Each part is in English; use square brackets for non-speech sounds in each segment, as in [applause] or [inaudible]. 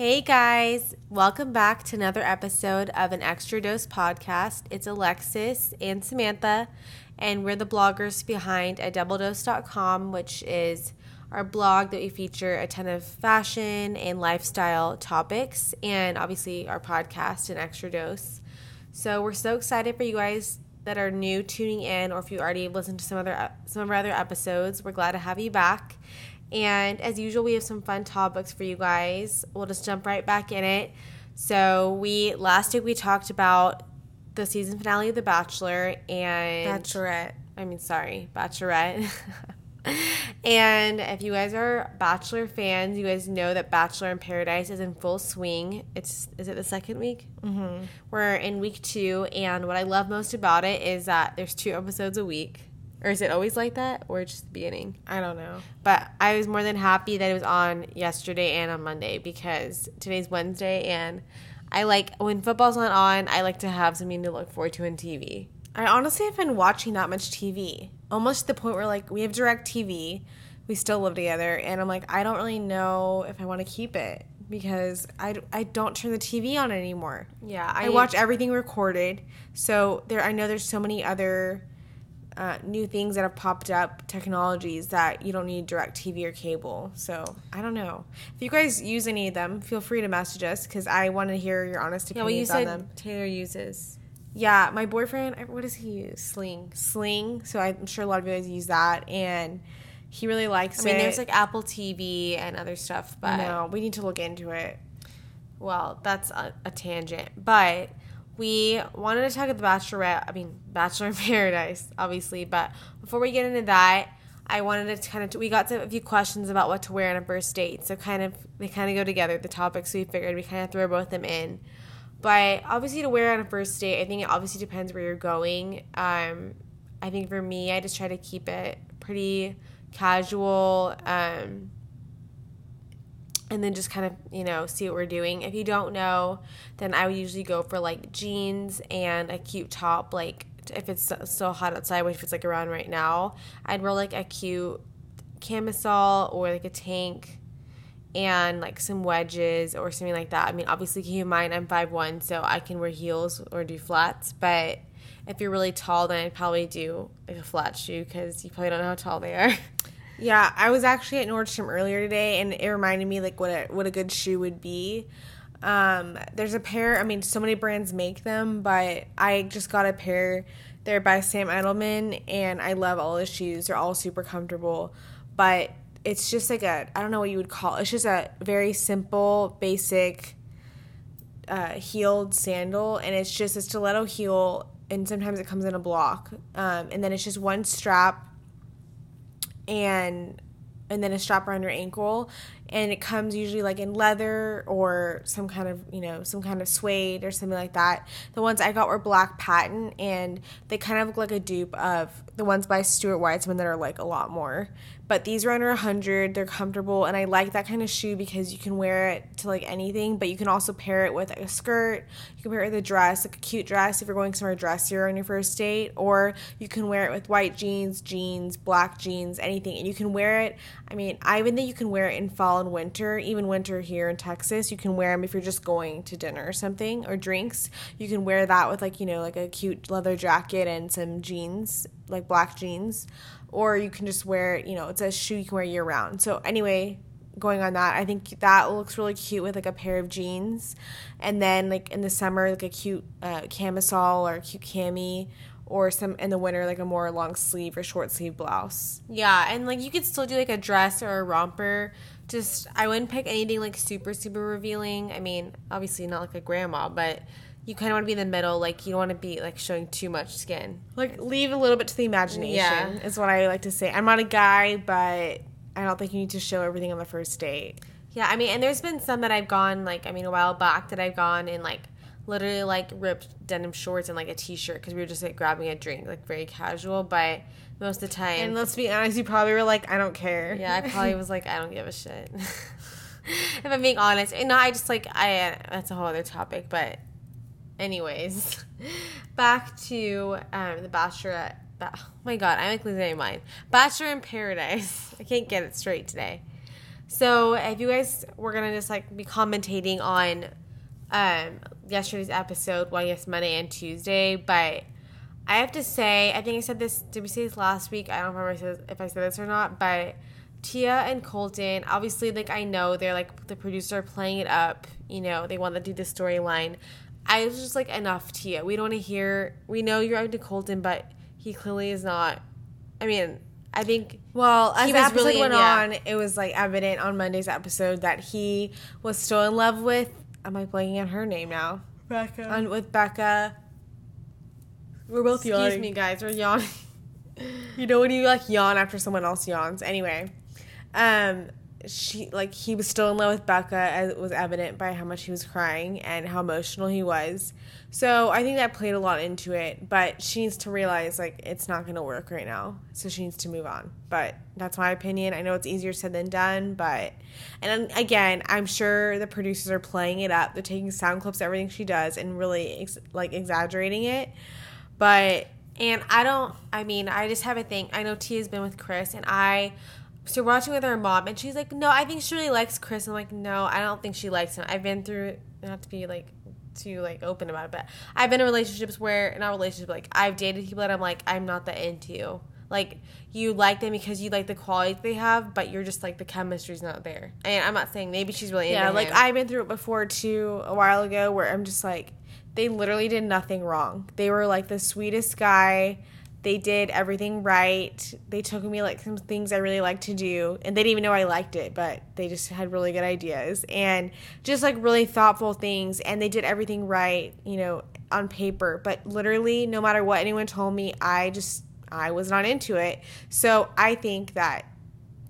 Hey guys, welcome back to another episode of an Extra Dose podcast. It's Alexis and Samantha, and we're the bloggers behind a doubledose.com, which is our blog that we feature a ton of fashion and lifestyle topics, and obviously our podcast, an Extra Dose. So we're so excited for you guys that are new tuning in, or if you already listened to some other some of our other episodes, we're glad to have you back. And as usual, we have some fun topics for you guys. We'll just jump right back in it. So we last week we talked about the season finale of The Bachelor and Bachelorette. I mean, sorry, Bachelorette. [laughs] and if you guys are Bachelor fans, you guys know that Bachelor in Paradise is in full swing. It's is it the second week? Mm-hmm. We're in week two, and what I love most about it is that there's two episodes a week. Or is it always like that, or just the beginning? I don't know. But I was more than happy that it was on yesterday and on Monday because today's Wednesday, and I like when football's not on. I like to have something to look forward to on TV. I honestly have been watching that much TV, almost to the point where like we have DirecTV, we still live together, and I'm like, I don't really know if I want to keep it because I, I don't turn the TV on anymore. Yeah, I, watch everything recorded. So there, I know there's so many other uh, new things that have popped up, technologies that you don't need DirecTV or cable. So I don't know. If you guys use any of them, feel free to message us because I want to hear your honest Yeah, well, you opinions on said them. Taylor uses Yeah, my boyfriend, what does he use? Sling. Sling. So I'm sure a lot of you guys use that, and he really likes it. I mean, it. there's like Apple TV and other stuff, but no, we need to look into it. well, that's a, a tangent. But we wanted to talk about the Bachelorette. I mean, Bachelor in [laughs] Paradise, obviously. But before we get into that, I wanted to kind of we got to a few questions about what to wear on a first date. So kind of they kind of go together the topics. We figured we kind of throw both of them in. But obviously, to wear on a first date, I think it obviously depends where you're going. Um, I think for me, I just try to keep it pretty casual. Um, and then just kind of you know see what we're doing. If you don't know then i would usually go for like jeans and a cute top like if it's so hot outside which it's like around right now i'd wear like a cute camisole or like a tank and like some wedges or something like that. I mean obviously keep in mind i'm 5'1 so i can wear heels or do flats but if you're really tall then i'd probably do like a flat shoe because you probably don't know how tall they are [laughs] Yeah, I was actually at Nordstrom earlier today, and it reminded me like what a what a good shoe would be. Um, there's a pair. I mean, so many brands make them, but I just got a pair. They're by Sam Edelman, and I love all the shoes. They're all super comfortable, but it's just like a I don't know what you would call. It. It's just a very simple, basic uh, heeled sandal, and it's just a stiletto heel, and sometimes it comes in a block, um, and then it's just one strap and and then a strap around your ankle and it comes usually like in leather or some kind of you know some kind of suede or something like that. The ones i got were black patent and they kind of look like a dupe of the ones by stuart weitzman that are like a lot more. But these are under 100 they're comfortable and i like that kind of shoe because you can wear it to like anything but you can also pair it with a skirt. You can pair it with a dress like a cute dress if you're going somewhere dressier on your first date or you can wear it with white jeans jeans black jeans anything and you can wear it. I mean i even think you can wear it in fall winter even winter here in texas you can wear them if you're just going to dinner or something or drinks you can wear that with like you know like a cute leather jacket and some jeans like black jeans or you can just wear you know, it's a shoe you can wear year round. So anyway, going on that, I think that looks really cute with like a pair of jeans, and then like in the summer like a cute uh, camisole or a cute cami, or some in the winter like a more long sleeve or short sleeve blouse. Yeah, and like you could still do like a dress or a romper. Just I wouldn't pick anything like super super revealing. I mean, obviously not like a grandma, but you kind of want to be in the middle. Like you don't want to be like showing too much skin. Like leave a little bit to the imagination. Yeah. is what I like to say. I'm not a guy, but I don't think you need to show everything on the first date. Yeah, I mean, and there's been some that I've gone like I mean a while back that I've gone in like literally like ripped denim shorts and like a t-shirt because we were just like grabbing a drink like very casual. But most of the time, And let's be honest, you probably were like, I don't care. Yeah, I probably was like, I don't give a shit. [laughs] if I'm being honest, and no, I just like I. That's a whole other topic, but anyways, [laughs] back to um, the Bachelorette. Ba- oh my god, I'm like losing my mind. Bachelor in Paradise. [laughs] I can't get it straight today. So if you guys were gonna just like be commentating on um yesterday's episode, well, yes, Monday and Tuesday, but I have to say, I think I said this. Did we say this last week? I don't remember if I said, if I said this or not, but Tia and Colton, obviously, like I know they're like the producer playing it up. You know, they want to do the storyline. I was just like, enough, Tia. We don't want to hear. We know you're out to Colton, but he clearly is not. I mean, I think. Well, as He the episode really- went yeah. on, it was like evident on Monday's episode that he was still in love with. Am I blanking on her name now? Becca. On with Becca. We're both Excuse me, guys. We're yawning. [laughs] You know when you like yawn after someone else yawns. Anyway, um, she like he was still in love with Becca, as it was evident by how much he was crying and how emotional he was. So I think that played a lot into it. But she needs to realize like it's not going to work right now. So she needs to move on. But that's my opinion. I know it's easier said than done. But and then, again, I'm sure the producers are playing it up. They're taking sound clips, everything she does, and really ex- like exaggerating it. But And I don't, I mean, I just have a thing. I know Tia's been with Chris, and I, so we're watching with her mom, and she's like, no, I think she really likes Chris. I'm like, no, I don't think she likes him. I've been through, not to be like, too like open about it, but I've been in relationships where, not relationships, but, like, I've dated people that I'm like, I'm not that into you. Like, you like them because you like the qualities they have, but you're just like, the chemistry's not there. And I'm not saying maybe she's really into Yeah, like him. I've been through it before too a while ago where I'm just like they literally did nothing wrong. They were like the sweetest guy. They did everything right. They took me like some things I really like to do and they didn't even know I liked it, but they just had really good ideas and just like really thoughtful things and they did everything right, you know, on paper. But literally no matter what anyone told me, I just I was not into it. So I think that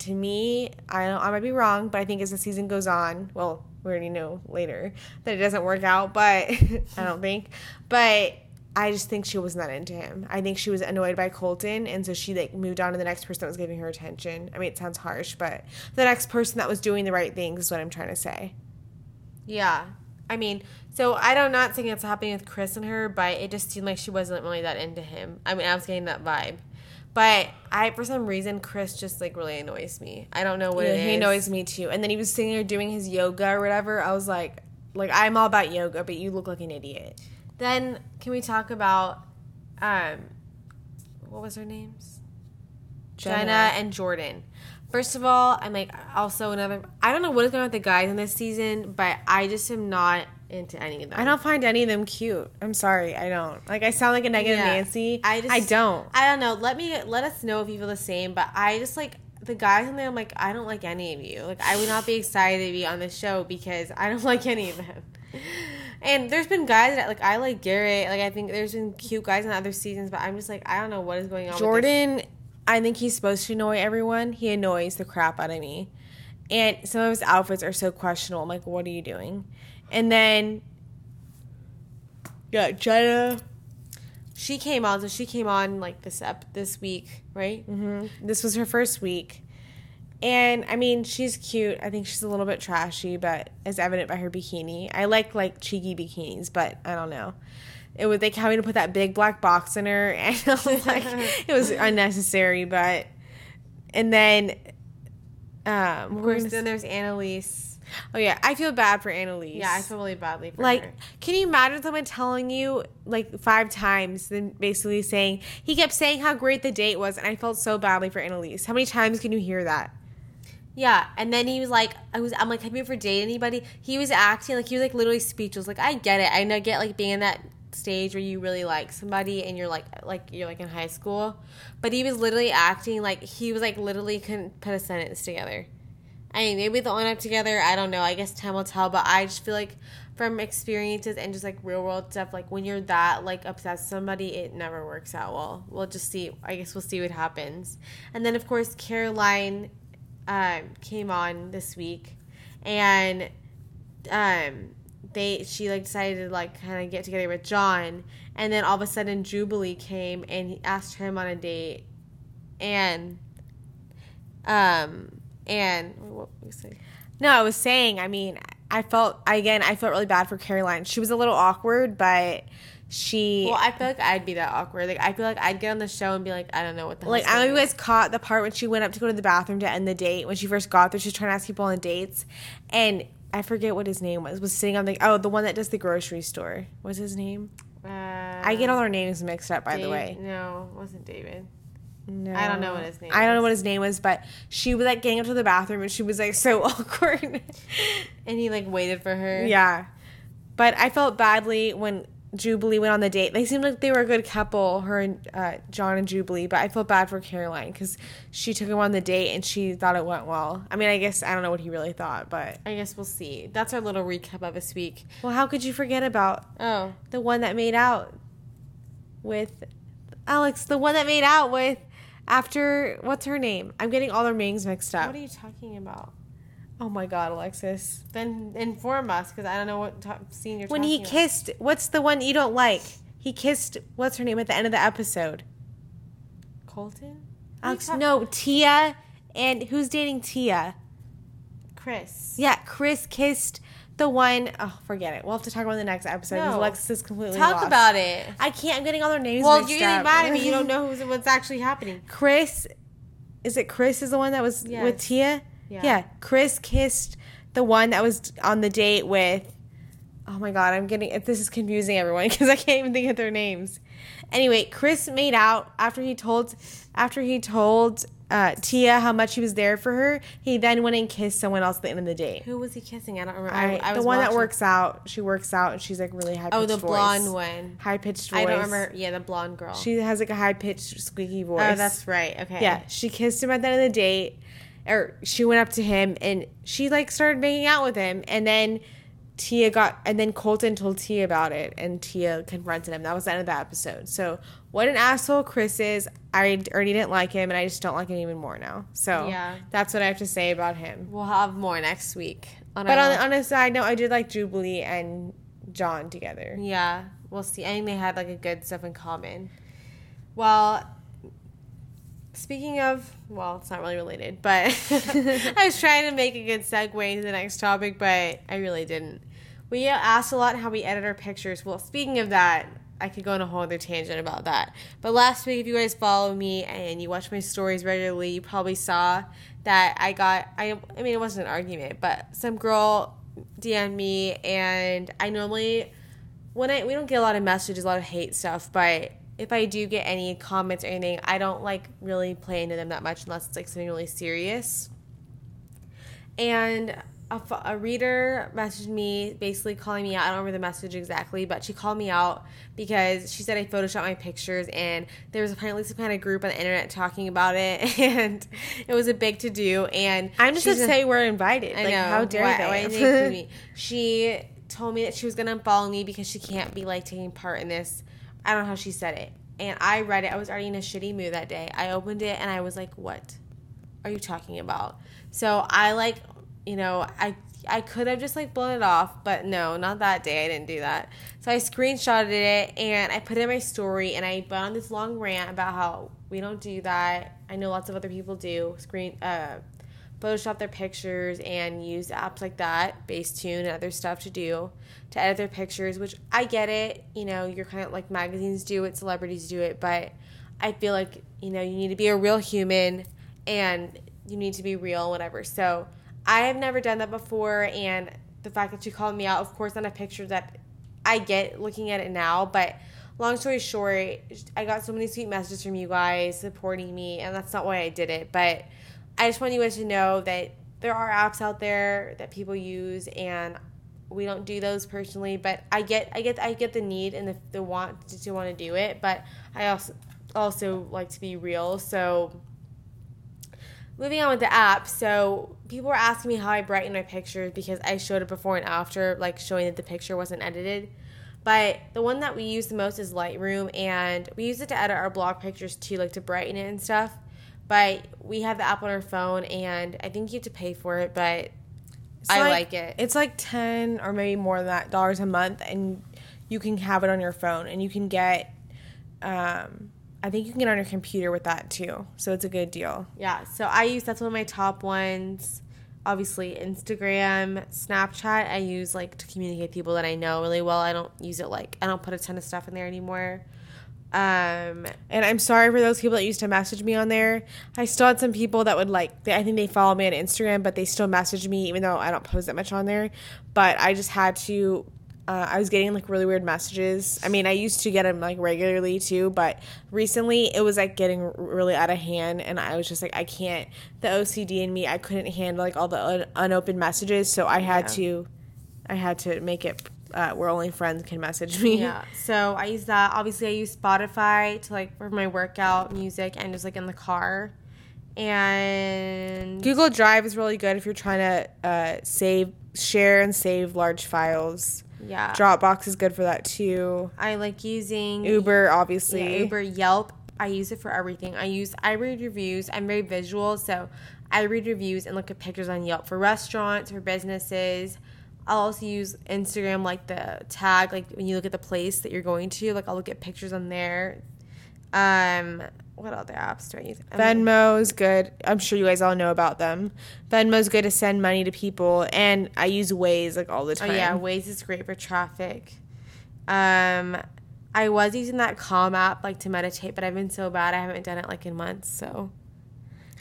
to me, I don't, I might be wrong, but I think as the season goes on, well, we already know later that it doesn't work out, but [laughs] I don't think. But I just think she was not into him. I think she was annoyed by Colton, and so she like moved on to the next person that was giving her attention. I mean, it sounds harsh, but the next person that was doing the right things is what I'm trying to say. Yeah. I mean, so I don't not saying it's happening with Chris and her, but it just seemed like she wasn't really that into him. I mean, I was getting that vibe. But I for some reason Chris just like really annoys me. I don't know what Yeah, it is. he annoys me too. And then he was sitting there doing his yoga or whatever. I was like, like I'm all about yoga, but you look like an idiot. Then can we talk about um what was their names? Jenna. and Jordan. First of all, I'm like also another I don't know what is going on with the guys in this season, but I just am not into any of them. I don't find any of them cute. I'm sorry, I don't. Like I sound like a negative Yeah. Nancy. I just I don't. I don't know. Let me let us know if you feel the same. But I just like the guys in there. I'm like I don't like any of you. Like I would not be excited to be on the show because I don't [laughs] like any of them. And there's been guys that like I like Garrett. Like I think there's been cute guys in other seasons, but I'm just like I don't know what is going on. with. Jordan, I think he's supposed to annoy everyone. He annoys the crap out of me. And some of his outfits are so questionable. I'm like, what are you doing? And then, yeah, Jenna. she came on. So she came on like this up this week, right? hmm This was her first week. And I mean, she's cute. I think she's a little bit trashy, but as evident by her bikini. I like like cheeky bikinis, but I don't know. It was they having to put that big black box in her, [laughs] and like, [laughs] it was unnecessary. But and then, um, Of course, then there's Annaliese. Oh yeah, I feel bad for Annaliese. Yeah, I feel really badly for like, her. can you imagine someone telling you like five times, then basically saying he kept saying how great the date was, and I felt so badly for Annaliese. How many times can you hear that? Yeah, and then he was like, I was, I'm like, have you ever dated anybody? He was acting like he was like literally speechless. Like I get it, I know, get like being in that stage where you really like somebody and you're like, like you're like in high school, but he was literally acting like he was like literally couldn't put a sentence together. I mean, maybe they'll end up together. I don't know. I guess time will tell. But I just feel like from experiences and just like real world stuff, like when you're that like obsessed somebody, it never works out well. We'll just see. I guess we'll see what happens. And then of course Caroline um, came on this week, and um, they she like decided to like kind of get together with John, and then all of a sudden Jubilee came and he asked him on a date, and um and what was it? No, I was saying. I mean, I felt again. I felt really bad for Caroline. She was a little awkward, but she Well, I feel like I'd be that awkward. Like I feel like I'd get on the show and be like, I don't know what the like I don't know if you guys caught the part when she went up to go to the bathroom to end the date when she first got there. She was trying to ask people on dates, and I forget what his name was. Was sitting on the oh the one that does the grocery store. What's his name? Uh, I get all our names mixed up. By the way, no, it wasn't David. No, I don't know what his name I don't know what his name was, but she was like getting up to the bathroom and she was like so [laughs] awkward. And he like waited for her. yeah, but I felt badly when Jubilee went on the date. They seemed like they were a good couple, her and uh, John and Jubilee. But I felt bad for Caroline because she took him on the date and she thought it went well. I mean, I guess I don't know what he really thought, but I guess we'll see. That's our little recap of this week. well, how could you forget about Oh, the one that made out with Alex? The one that made out with after what's her name? I'm getting all their names mixed up. what are you talking about? oh my god, Alexis! Then inform us because I don't know what to- scene you're When he about. kissed, what's the one you don't like? He kissed what's her name at the end of the episode? Colton? Alex, talk- no, Tia, and who's dating Tia? Chris. Yeah, Chris kissed the one oh forget it. We'll have to talk about it in the next episode because No. Alexis is completely Talk lost. about it. I can't. I'm getting all their names. Well, mixed you're getting up. mad at me. You don't [laughs] know who's, what's actually happening. Chris, is it Chris is the one that was with Yes. Tia? Yeah. Chris kissed the one that was on the date with. Oh my god, I'm getting this is confusing everyone [laughs] because I can't even think of their names. Anyway, Chris made out after he told after he told uh, Tia how much he was there for her. He then went and kissed someone else at the end of the date. Who was he kissing? I don't remember. I, I, I the one that works out. She works out and she's like really high. Pitched. Oh, the blonde one. High pitched voice. I don't remember. Yeah, the blonde girl. She has like a high pitched squeaky voice. oh, that's right. Okay. Yeah, she kissed him at the end of the date, or she went up to him and she like started making out with him, and then Tia got, and then Colton told Tia about it, and Tia confronted him. That was the end of that episode. So what an asshole Chris is. I already didn't like him, and I just don't like him even more now. So Yeah. that's what I have to say about him. We'll have more next week. On But on, on a side note, I did like Jubilee and John together. Yeah, we'll see. I think they had like a good stuff in common. Well, speaking of, well, it's not really related, but [laughs] I was trying to make a good segue into the next topic, but I really didn't. We asked a lot how we edit our pictures. Well, speaking of that, I could go on a whole other tangent about that. But last week, if you guys follow me and you watch my stories regularly, you probably saw that I got, I, I mean, it wasn't an argument, but some girl DM'd me, and I normally when I we don't get a lot of messages, a lot of hate stuff, but if I do get any comments or anything, I don't like really play into them that much unless it's like something really serious. And a, f- a reader messaged me basically calling me out. I don't remember the message exactly, but she called me out because she said I photoshopped my pictures and there was apparently some kind of group on the internet talking about it [laughs] and it was a big to do. And I'm just gonna say we're invited. I like, know. how dare why, they? Why [laughs] did me? She told me that she was gonna unfollow me because she can't be like taking part in this. I don't know how she said it. And I read it. I was already in a shitty mood that day. I opened it and I was like, "What are you talking about?" So I like, you know, I I could have just like blown it off, but no, not that day. I didn't do that. So I screenshotted it and I put it in my story and I went on this long rant about how we don't do that. I know lots of other people do screen uh Photoshop their pictures and use apps like that, Facetune and other stuff to do to edit their pictures, which I get it. You know, you're kind of like magazines do it, celebrities do it, but I feel like, you know, you need to be a real human and you need to be real, whatever. So I have never done that before, and the fact that she called me out, of course, on a picture that I get looking at it now, but long story short, I got so many sweet messages from you guys supporting me, and that's not why I did it, but I just want you guys to know that there are apps out there that people use, and we don't do those personally. But I get, I get, I get the need and the, the want to, to want to do it. But I also also like to be real. So moving on with the app. So people were asking me how I brighten my pictures because I showed it before and after, like showing that the picture wasn't edited. But the one that we use the most is Lightroom, and we use it to edit our blog pictures too, like to brighten it and stuff. But we have the app on our phone, and I think you have to pay for it, but It's I like it. It's like ten or maybe more than that dollars a month, and you can have it on your phone, and you can get. Um, I think you can get on your computer with that too, so it's a good deal. Yeah, so I use that's one of my top ones. obviously Instagram, Snapchat. I use like to communicate people that I know really well. I don't use it like I don't put a ton of stuff in there anymore. Um, and I'm sorry for those people that used to message me on there. I still had some people that would like. They, I think they follow me on Instagram, but they still message me even though I don't post that much on there. But I just had to. Uh, I was getting like really weird messages. I mean, I used to get them like regularly too, but recently it was like getting really out of hand, and I was just like, I can't. The OCD in me, I couldn't handle like all the un- unopened messages, so I had Yeah. to. I had to make it uh, where only friends can message me. yeah. So I use that. Obviously, I use Spotify to like for my workout music and just like in the car. And Google Drive is really good if you're trying to uh, save, share, and save large files. Yeah, Dropbox is good for that too. I like using Uber, obviously. Yeah, Uber, Yelp. I use it for everything. I use I read reviews. I'm very visual, so I read reviews and look at pictures on Yelp for restaurants, for businesses. I'll also use Instagram like the tag, like when you look at the place that you're going to, like I'll look at pictures on there. Um, what other apps do I use? I mean, is good. I'm sure you guys all know about them. Venmo is good to send money to people, and I use Waze like all the time. Oh yeah, Waze is great for traffic. Um, I was using that Calm app like to meditate, but I've been so bad I haven't done it like in months. So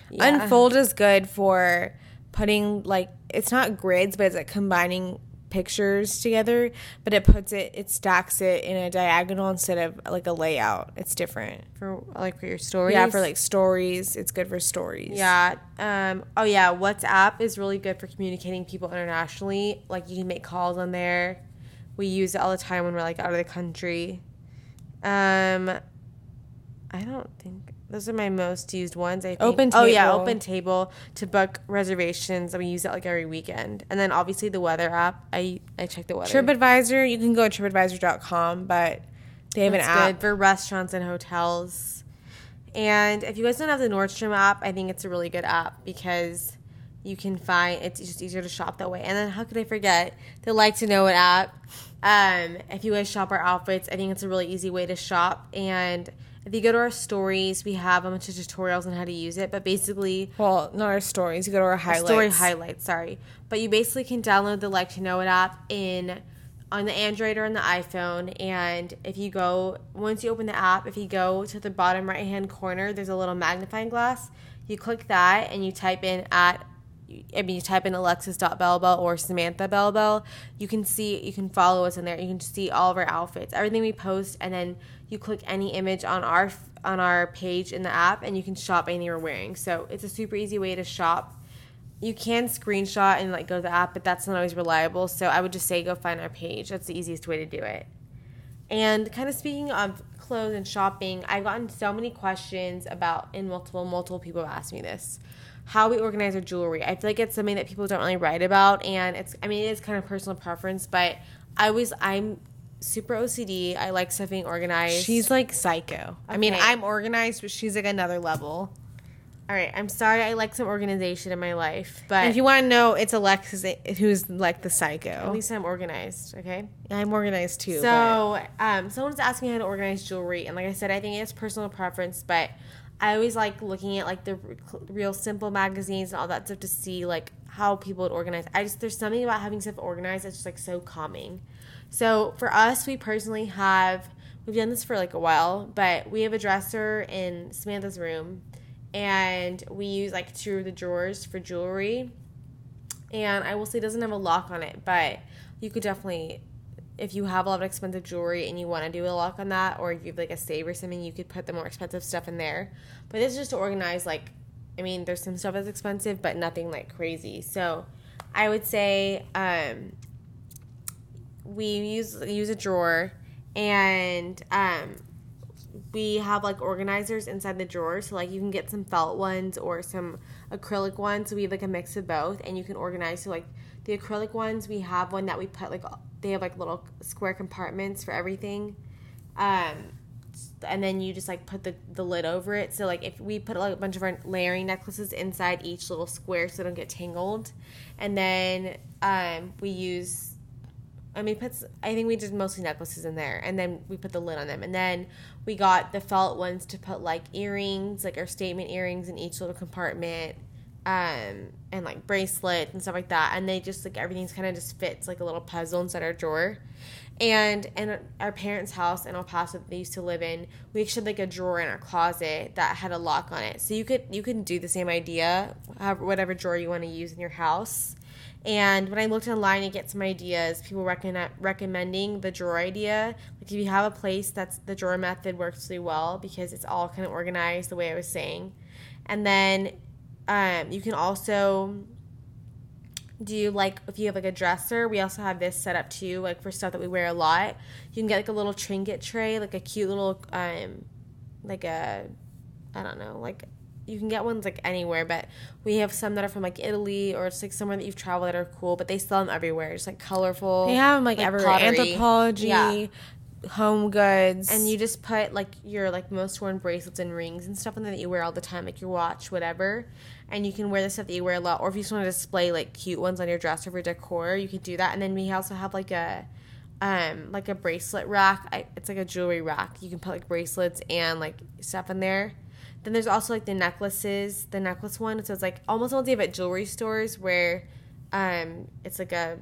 yeah. Unfold is good for putting like it's not grids, but it's like combining pictures together. But it puts it, it stacks it in a diagonal instead of like a layout. It's different. for like for your stories. Yeah, for like stories, it's good for stories. yeah. Um. Oh yeah. WhatsApp is really good for communicating people internationally. Like you can make calls on there. We use it all the time when we're like out of the country. Um. I don't think those are my most used ones. I think. Open Oh yeah, Table. Open Table to book reservations. I mean, use it like every weekend. And then obviously the weather app. I I check the weather. TripAdvisor, you can go to tripadvisor.com, but they have It's an app. good for restaurants and hotels. And if you guys don't have the Nordstrom app, I think it's a really good app because you can find it's just easier to shop that way. And then how could I forget the like to know it app? Um, if you guys shop our outfits, I think it's a really easy way to shop. And if you go to our stories, we have a bunch of tutorials on how to use it. But basically, Well, not our stories. You go to our highlights. Story highlights, sorry. But you basically can download the Like to Know It app in on the Android or on the iPhone. And if you go once you open the app, if you go to the bottom right hand corner, there's a little magnifying glass. You click that and you type in at I mean, you type in Alexis.Belbel or Samantha Belbel. You can see, you can follow us in there. You can see all of our outfits, everything we post, and then you click any image on our on our page in the app, and you can shop anything you're wearing. So it's a super easy way to shop you can screenshot and like go to the app, but that's not always reliable. So I would just say go find our page. That's the easiest way to do it. And kind of speaking of clothes and shopping, I've gotten so many questions about, and multiple, multiple people have asked me this how we organize our jewelry. I feel like it's something that people don't really write about, and it's, I mean, it is kind of personal preference, but I was, I'm super OCD. I like stuff being organized. She's like psycho. I mean, Okay. I'm organized, but she's like another level. all right. I'm sorry. I like some organization in my life, but And if you want to know, it's Alexis who's like the psycho. at psycho. least I'm organized. Okay. I'm organized too. but- So, um, someone's asking how to organize jewelry, and like I said, I think it's personal preference, but I always like looking at like the r- real simple magazines and all that stuff to see like how people would organize. I just there's something about having stuff organized that's just like so calming. So for us, we personally have we've done this for like a while, but we have a dresser in Samantha's room, and we use like two of the drawers for jewelry and I will say it doesn't have a lock on it, but you could definitely, if you have a lot of expensive jewelry and you want to do a lock on that, or if you have like a save or something, you could put the more expensive stuff in there. But this is just to organize, like, I mean, there's some stuff that's expensive, but nothing like crazy. So I would say um, we use use a drawer and um, we have like organizers inside the drawer. So like you can get some felt ones or some acrylic ones. So we have like a mix of both and you can organize. So like the acrylic ones we have one that we put like they have like little square compartments for everything. Um and then you just like put the, the lid over it. So like if we put like a bunch of our layering necklaces inside each little square so they don't get tangled. And then um we use I mean, puts. I think we did mostly necklaces in there, and then we put the lid on them, and then we got the felt ones to put like earrings, like our statement earrings, in each little compartment. um, and like bracelets and stuff like that. And they just like everything's kind of just fits like a little puzzle inside our drawer. And in our parents' house in El Paso that they used to live in, we actually had like a drawer in our closet that had a lock on it. So you could you can do the same idea, whatever drawer you want to use in your house. And when I looked online to get some ideas, people recommend recommending the drawer idea. Like if you have a place that's the drawer method works really well because it's all kind of organized the way I was saying. And then um, you can also do like if you have like a dresser we also have this set up too like for stuff that we wear a lot you can get like a little trinket tray like a cute little um like a i don't know like you can get ones like anywhere but we have some that are from like italy or it's like somewhere that you've traveled that are cool but they sell them everywhere it's like colorful they have them like, like everywhere pottery. Anthropologie yeah. home goods and you just put like your like most worn bracelets and rings and stuff in there that you wear all the time like your watch whatever and you can wear the stuff that you wear a lot. Or if you just want to display like cute ones on your dresser for decor, you can do that. And then we also have like a um like a bracelet rack. I, it's like a jewelry rack. You can put like bracelets and like stuff in there. Then there's also like the necklaces, the necklace one. So it's like almost all day at jewelry stores where um it's like a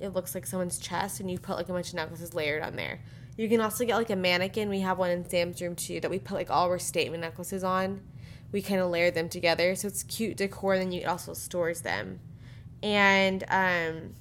it looks like someone's chest and you put like a bunch of necklaces layered on there. You can also get like a mannequin. We have one in Sam's room too that we put like all our statement necklaces on we kind of layer them together. So it's cute decor, and then you also stores them. And um,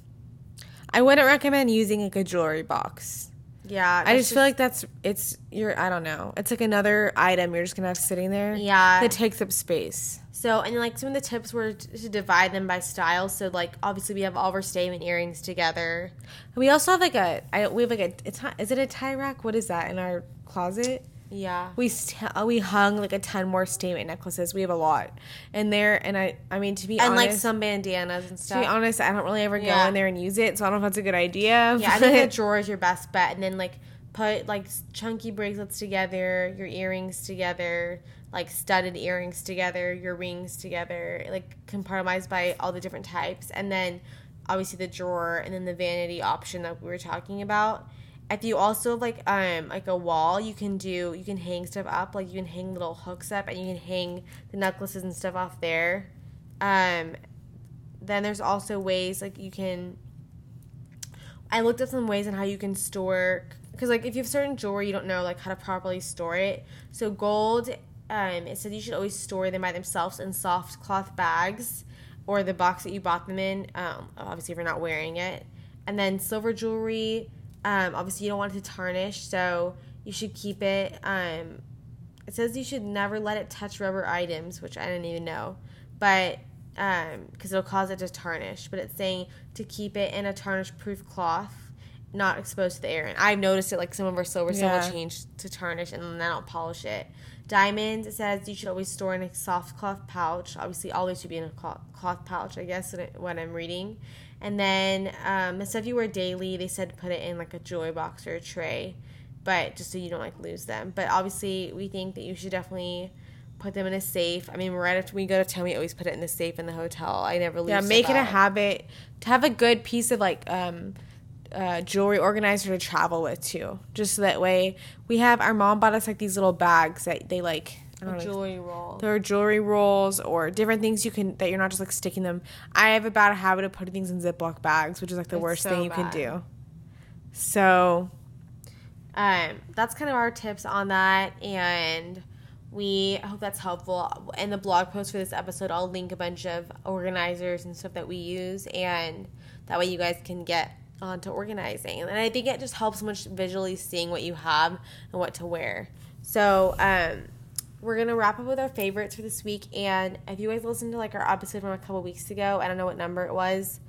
I wouldn't recommend using like a jewelry box. Yeah, I just, just, feel like that's it's you're I don't know. It's like another item you're just gonna have sitting there. Yeah, that takes up space. So and like some of the tips were to divide them by style. So like obviously we have all of our statement earrings together. We also have like a I, we have like a it's not is it a tie rack? What is that in our closet? Yeah. We st- uh, we hung like a ton more statement necklaces. We have a lot in there, and I I mean to be and honest, like some bandanas and stuff. To be honest, I don't really ever yeah. go in there and use it, so I don't know if that's a good idea. Yeah, I think the drawer is your best bet, and then like put like chunky bracelets together, your earrings together, like studded earrings together, your rings together, like compartmentalized by all the different types, and then obviously the drawer, and then the vanity option that we were talking about if you also like um like a wall you can do you can hang stuff up like you can hang little hooks up and you can hang the necklaces and stuff off there. Um then there's also ways like you can i looked up some ways on how you can store because like if you have certain jewelry you don't know like how to properly store it. So gold um it said you should always store them by themselves in soft cloth bags or the box that you bought them in um obviously if you're not wearing it. And then silver jewelry um, obviously, you don't want it to tarnish, so you should keep it. Um, it says you should never let it touch rubber items, which I didn't even know, but because um, it'll cause it to tarnish. But it's saying to keep it in a tarnish-proof cloth, not exposed to the air. And I've noticed it, like some of our silver yeah. will change to tarnish, and then I'll polish it. Diamonds, it says you should always store in a soft cloth pouch. Obviously, always should be in a cloth pouch, I guess, what I'm reading. And then um, the stuff you wear daily, they said put it in like a jewelry box or a tray, but just so you don't like lose them. But obviously, we think that you should definitely put them in a safe. I mean, right after we go to town, we always put it in the safe in the hotel. I never leave. Yeah, make it out. a habit to have a good piece of like um, uh, jewelry organizer to travel with too. Just so that way we have our mom bought us like these little bags that they like know, jewelry roll. There are jewelry rolls or different things you can that you're not just like sticking them. I have a bad habit of putting things in Ziploc bags, which is like the it's worst so thing you bad. can do. So, um, that's kind of our tips on that, and we hope that's helpful. In the blog post for this episode, I'll link a bunch of organizers and stuff that we use, and that way you guys can get onto organizing. And I think it just helps so much visually seeing what you have and what to wear. So, um, we're gonna wrap up with our favorites for this week. And if you guys listened to like our episode from a couple weeks ago, I don't know what number it was.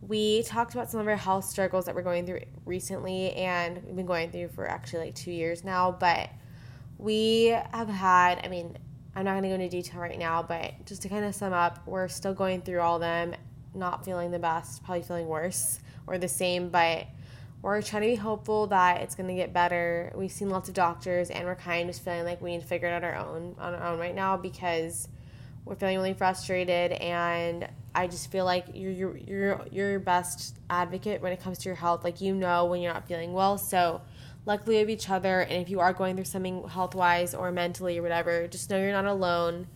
We talked about some of our health struggles that we're going through recently, and we've been going through for actually like two years now. But we have had, I mean, I'm not gonna go into detail right now, but just to kind of sum up, we're still going through all them, not feeling the best, probably feeling worse or the same, but we're trying to be hopeful that it's going to get better. We've seen lots of doctors, and we're kind of just feeling like we need to figure it out our own on our own right now because we're feeling really frustrated. And I just feel like you're you're, you're your best advocate when it comes to your health. Like you know when you're not feeling well, so luckily we have each other. And if you are going through something health wise or mentally or whatever, just know you're not alone.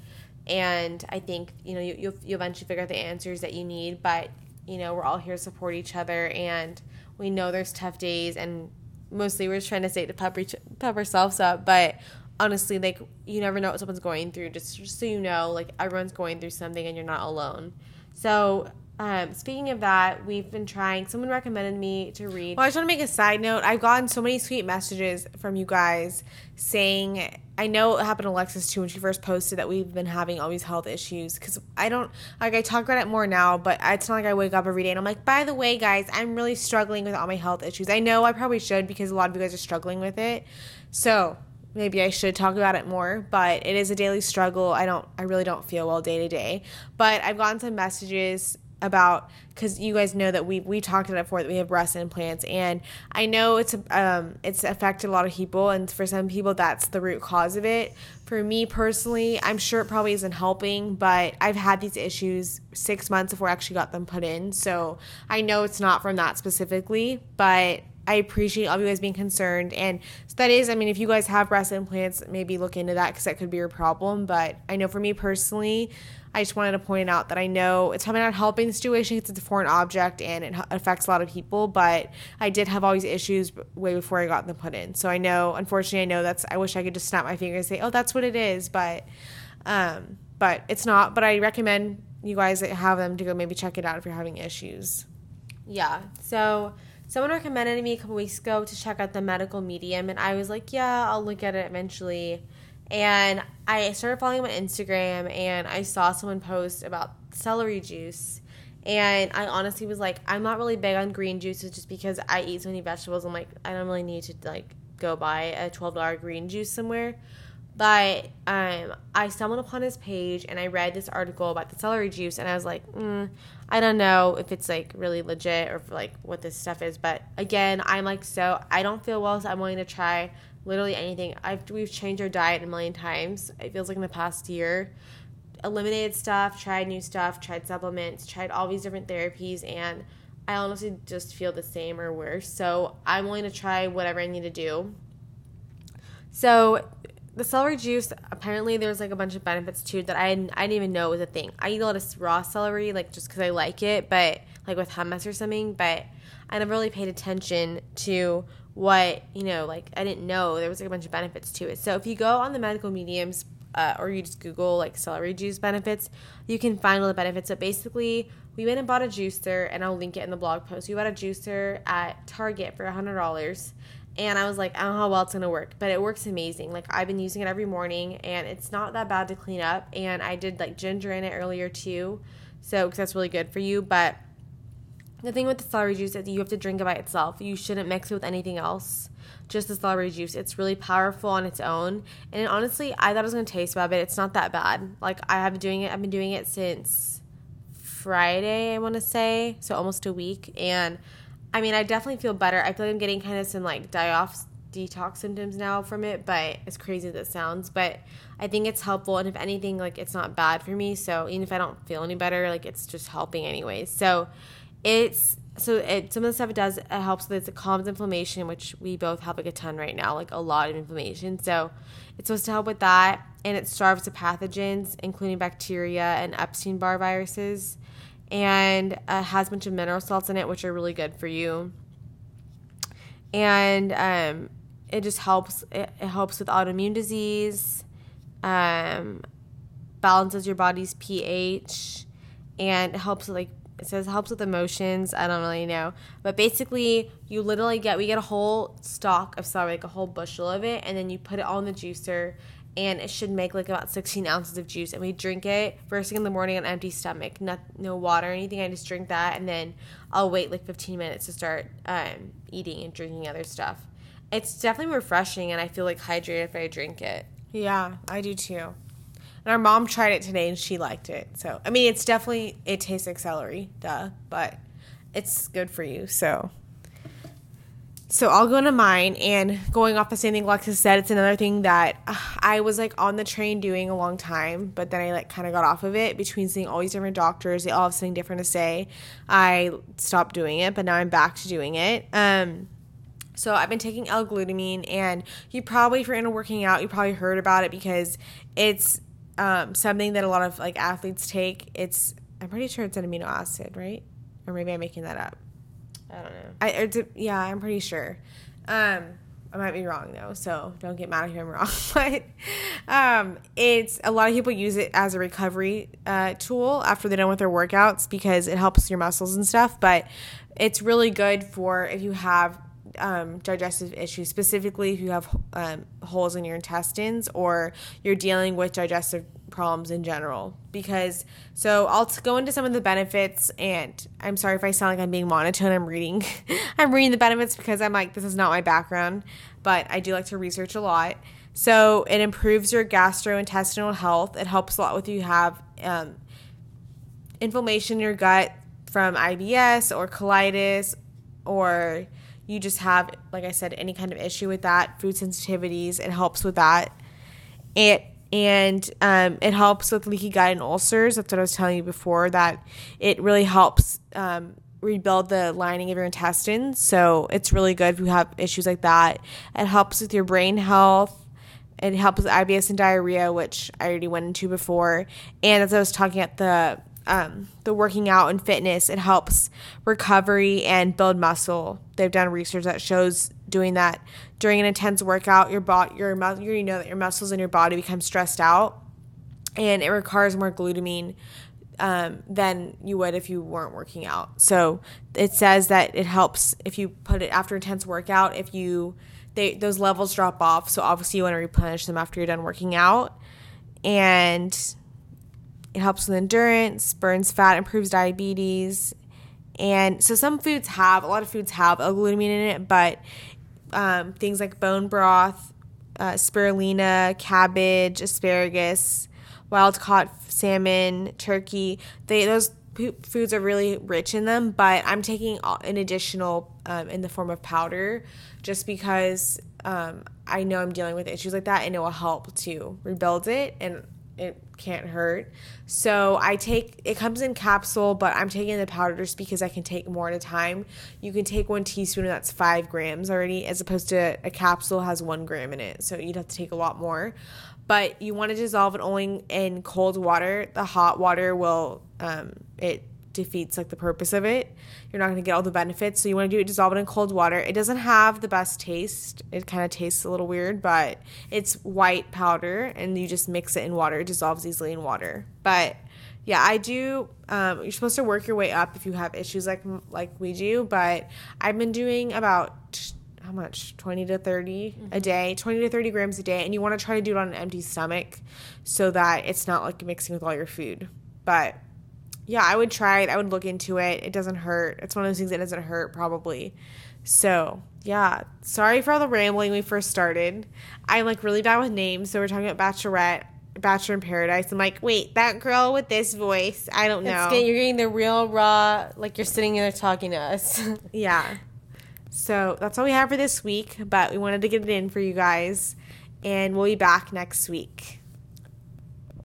And I think, you know, you, you'll, you'll eventually figure out the answers that you need. But, you know, we're all here to support each other. And we know there's tough days. And mostly we're just trying to stay to pep, pep ourselves up. But honestly, like, you never know what someone's going through. Just, just so you know, like, everyone's going through something and you're not alone. So um, speaking of that, we've been trying. Someone recommended me to read. Well, I just want to make a side note. I've gotten so many sweet messages from you guys saying, I know it happened to Alexis too when she first posted that we've been having all these health issues. Because I don't, like, I talk about it more now, but it's not like I wake up every day and I'm like, by the way, guys, I'm really struggling with all my health issues. I know I probably should because a lot of you guys are struggling with it. So maybe I should talk about it more, but it is a daily struggle. I don't, I really don't feel well day to day. But I've gotten some messages about because you guys know that we we talked about it before that we have breast implants. And I know it's um it's affected a lot of people. And for some people that's the root cause of it. For me personally, I'm sure it probably isn't helping, but I've had these issues six months before I actually got them put in, so I know it's not from that specifically, but I appreciate all of you guys being concerned. And so that is, I mean, if you guys have breast implants, maybe look into that because that could be your problem. But I know for me personally, I just wanted to point out that I know it's probably not helping the situation because it's a foreign object and it affects a lot of people, but I did have all these issues way before I got them put in. So I know, unfortunately, I know that's, I wish I could just snap my fingers and say, oh, that's what it is, but, um, but it's not. But I recommend you guys that have them to go maybe check it out if you're having issues. Yeah. So, someone recommended me a couple weeks ago to check out the medical medium and i was like yeah i'll look at it eventually and I started following on Instagram and I saw someone post about celery juice. And I honestly was like, I'm not really big on green juices just because I eat so many vegetables. I'm like, I don't really need to like go buy a $12 green juice somewhere. But um, I stumbled upon his page and I read this article about the celery juice and I was like, mm, I don't know if it's like really legit or like what this stuff is. But again, I'm like, so I don't feel well, so I'm willing to try literally anything. I've we've changed our diet a million times. It feels like in the past year, eliminated stuff, tried new stuff, tried supplements, tried all these different therapies, and I honestly just feel the same or worse. So I'm willing to try whatever I need to do. So the celery juice apparently there's like a bunch of benefits too that I I didn't even know was a thing. I eat a lot of raw celery like just because I like it, but like with hummus or something. But I never really paid attention to what you know like i didn't know there was like a bunch of benefits to it so if you go on the medical mediums uh, or you just google like celery juice benefits you can find all the benefits so basically we went and bought a juicer and i'll link it in the blog post we bought a juicer at target for hundred dollars and i was like i don't know how well it's to work but it works amazing like i've been using it every morning and it's not that bad to clean up and i did like ginger in it earlier too so because that's really good for you but the thing with the celery juice is you have to drink it by itself. You shouldn't mix it with anything else. Just the celery juice. It's really powerful on its own. And honestly, I thought it was gonna taste bad, but it's not that bad. Like I have been doing it. I've been doing it since Friday. I want to say so, almost a week. And I mean, I definitely feel better. I feel like I'm getting kind of some like die off detox symptoms now from it, but as crazy as it sounds, but I think it's helpful. And if anything, like it's not bad for me. So even if I don't feel any better, like it's just helping anyways. So it's so it, some of the stuff it does it helps with it calms inflammation which we both have like a ton right now like a lot of inflammation so it's supposed to help with that and it starves the pathogens including bacteria and epstein-barr viruses and uh, has a bunch of mineral salts in it which are really good for you and um, it just helps it, it helps with autoimmune disease um, balances your body's ph and helps like it says helps with emotions. I don't really know. But basically, you literally get, we get a whole stalk of celery, like a whole bushel of it, and then you put it all in the juicer, and it should make like about 16 ounces of juice. And we drink it first thing in the morning on empty stomach, not, no water or anything. I just drink that, and then I'll wait like 15 minutes to start um, eating and drinking other stuff. It's definitely refreshing, and I feel like hydrated if I drink it. Yeah, I do too. And our mom tried it today and she liked it. So, I mean, it's definitely, it tastes like celery, duh, but it's good for you. So, so I'll go into mine and going off the same thing Alexis said, it's another thing that uh, I was like on the train doing a long time, but then I like kind of got off of it between seeing all these different doctors. They all have something different to say. I stopped doing it, but now I'm back to doing it. Um, so I've been taking L-glutamine, and you probably, if you're into working out, you probably heard about it because it's um, something that a lot of like athletes take. It's I'm pretty sure it's an amino acid, right? Or maybe I'm making that up. I don't know. I it's yeah, I'm pretty sure. Um, I might be wrong though, so don't get mad if I'm wrong. [laughs] but um, it's a lot of people use it as a recovery uh, tool after they're done with their workouts because it helps your muscles and stuff. But it's really good for if you have um, digestive issues, specifically if you have um, holes in your intestines or you're dealing with digestive problems in general. Because, so I'll go into some of the benefits, and I'm sorry if I sound like I'm being monotone. I'm reading, [laughs] I'm reading the benefits because I'm like, this is not my background, but I do like to research a lot. So it improves your gastrointestinal health. It helps a lot with you have um, inflammation in your gut from IBS or colitis or you just have, like I said, any kind of issue with that, food sensitivities, it helps with that. It and um, it helps with leaky gut and ulcers. That's what I was telling you before. That it really helps um, rebuild the lining of your intestines. So it's really good if you have issues like that. It helps with your brain health. It helps with IBS and diarrhea, which I already went into before. And as I was talking at the um, the working out and fitness, it helps recovery and build muscle. They've done research that shows doing that during an intense workout, your body, your you know that your muscles and your body become stressed out, and it requires more glutamine um, than you would if you weren't working out. So it says that it helps if you put it after intense workout. If you they those levels drop off, so obviously you want to replenish them after you're done working out, and it helps with endurance, burns fat, improves diabetes. And so some foods have, a lot of foods have L-glutamine in it, but um, things like bone broth, uh, spirulina, cabbage, asparagus, wild caught salmon, turkey, they those foods are really rich in them, but I'm taking an additional um, in the form of powder just because um, I know I'm dealing with issues like that and it will help to rebuild it. And it can't hurt. So I take it comes in capsule, but I'm taking the powder just because I can take more at a time. You can take one teaspoon and that's five grams already, as opposed to a capsule has one gram in it. So you'd have to take a lot more. But you want to dissolve it only in cold water. The hot water will um, it defeats like the purpose of it. You're not going to get all the benefits. So you want to do it dissolve it in cold water. It doesn't have the best taste. It kind of tastes a little weird, but it's white powder and you just mix it in water. It dissolves easily in water. But yeah, I do. Um, you're supposed to work your way up if you have issues like like we do. But I've been doing about how much 20 to 30 mm-hmm. a day 20 to 30 grams a day and you want to try to do it on an empty stomach so that it's not like mixing with all your food but yeah, I would try it. I would look into it. It doesn't hurt. It's one of those things that doesn't hurt, probably. So, yeah. Sorry for all the rambling we first started. I'm like really bad with names. So, we're talking about Bachelorette, Bachelor in Paradise. I'm like, wait, that girl with this voice. I don't know. You're getting the real raw, like you're sitting there talking to us. [laughs] yeah. So, that's all we have for this week. But we wanted to get it in for you guys. And we'll be back next week.